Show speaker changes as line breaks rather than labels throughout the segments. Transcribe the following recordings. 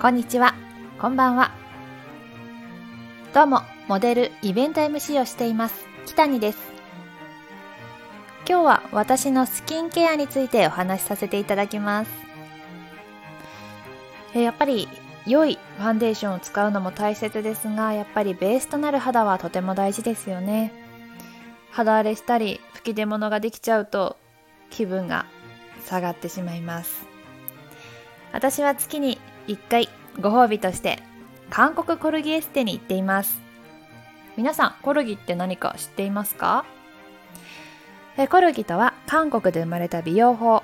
こんにちは。こんばんは。どうもモデルイベント MC をしています。北にです。今日は私のスキンケアについてお話しさせていただきます。えやっぱり良いファンデーションを使うのも大切ですがやっぱりベースとなる肌はとても大事ですよね。肌荒れしたり吹き出物ができちゃうと気分が下がってしまいます。私は月に1回ご褒美として韓国コルギエステに行っています。皆さんコルギって何か知っていますか？えコルギとは韓国で生まれた美容法、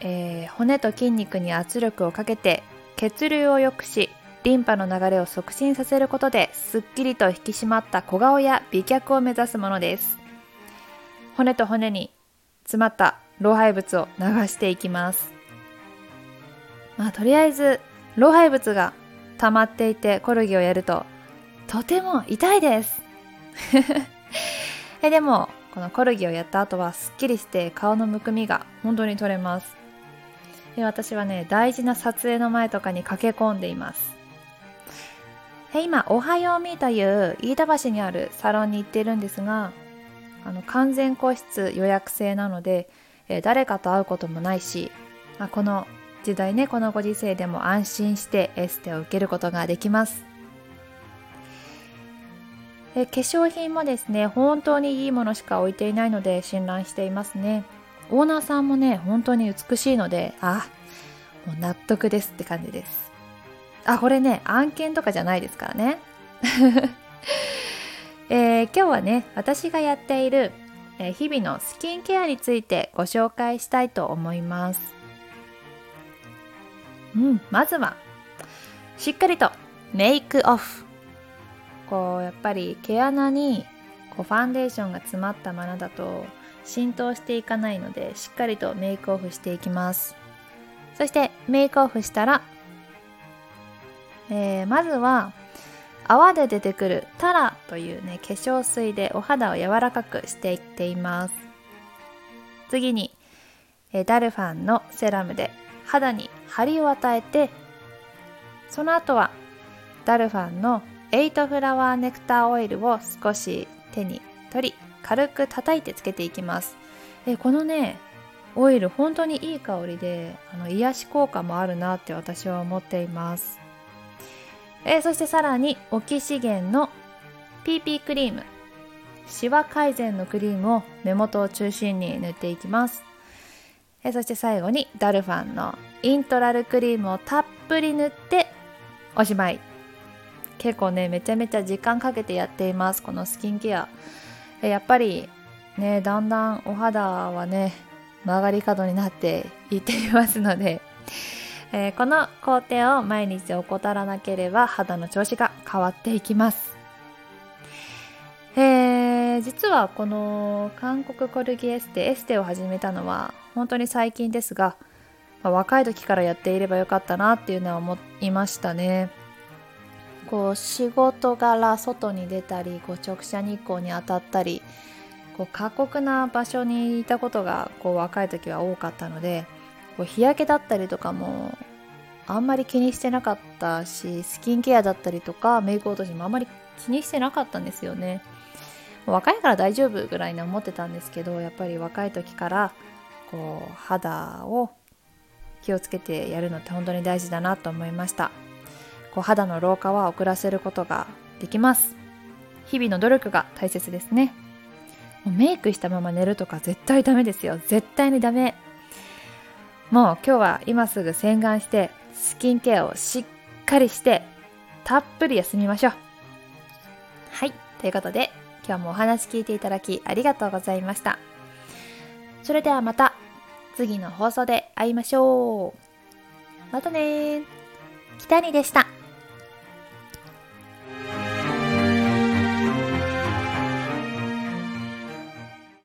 えー、骨と筋肉に圧力をかけて血流を良くしリンパの流れを促進させることですっきりと引き締まった小顔や美脚を目指すものです。骨と骨に詰まった老廃物を流していきます。まあとりあえず老廃物が溜まっていてコルギをやるととても痛いです。えでもこのコルギをやった後はすっきりして顔のむくみが本当に取れます。私はね大事な撮影の前とかに駆け込んでいます。今「おはようみ」という飯田橋にあるサロンに行っているんですがあの完全個室予約制なので、え誰かと会うこともないし、まあ、この時代ねこのご時世でも安心してエステを受けることができます。え化粧品もですね本当にいいものしか置いていないので信頼していますね。オーナーさんもね本当に美しいのであもう納得ですって感じです。あこれね案件とかじゃないですからね。えー、今日はね私がやっている、日々のスキンケアについてご紹介したいと思います。うんまずは。しっかりと。メイクオフこうやっぱり毛穴にこうファンデーションが詰まったままだと浸透していかないのでしっかりとメイクオフしていきます。そしてメイクオフしたら、えー、まずは泡で出てくるタラというね化粧水でお肌を柔らかくしていっています。次にえダルファンのセラムで肌に張りを与えてその後はダルファンのエイトフラワーネクターオイルを少し手に取り軽く叩いてつけていきます。えこのねオイル本当にいい香りであの癒し効果もあるなって私は思っています。え、そしてさらにオキシゲンの PP クリーム。シワ改善のクリームを目元を中心に塗っていきます、え、そして最後にダルファンのイントラルクリームをたっぷり塗っておしまい。結構ねめちゃめちゃ時間かけてやっていますこのスキンケア、え、やっぱりねだんだんお肌はね曲がり角になっていっていますので。えー、この工程を毎日怠らなければ肌の調子が変わっていきます。実はこの韓国コルギエステエステを始めたのは本当に最近ですが、まあ、若い時からやっていればよかったなっていうのは思いましたね。こう仕事柄外に出たりこう直射日光に当たったりこう過酷な場所にいたことがこう若い時は多かったのでこう日焼けだったりとかもあんまり気にしてなかったしスキンケアだったりとかメイク落としもあんまり気にしてなかったんですよね若いから大丈夫ぐらいに思ってたんですけどやっぱり若い時からこう肌を気をつけてやるのって本当に大事だなと思いました。こう肌の老化は遅らせることができます。日々の努力が大切ですね。もうメイクしたまま寝るとか絶対ダメですよ。絶対にダメ。もう今日は今すぐ洗顔してスキンケアをしっかりしてたっぷり休みましょう。はい。ということで今日もお話聞いていただきありがとうございました。それではまた次の放送で会いましょう。またね北にでした。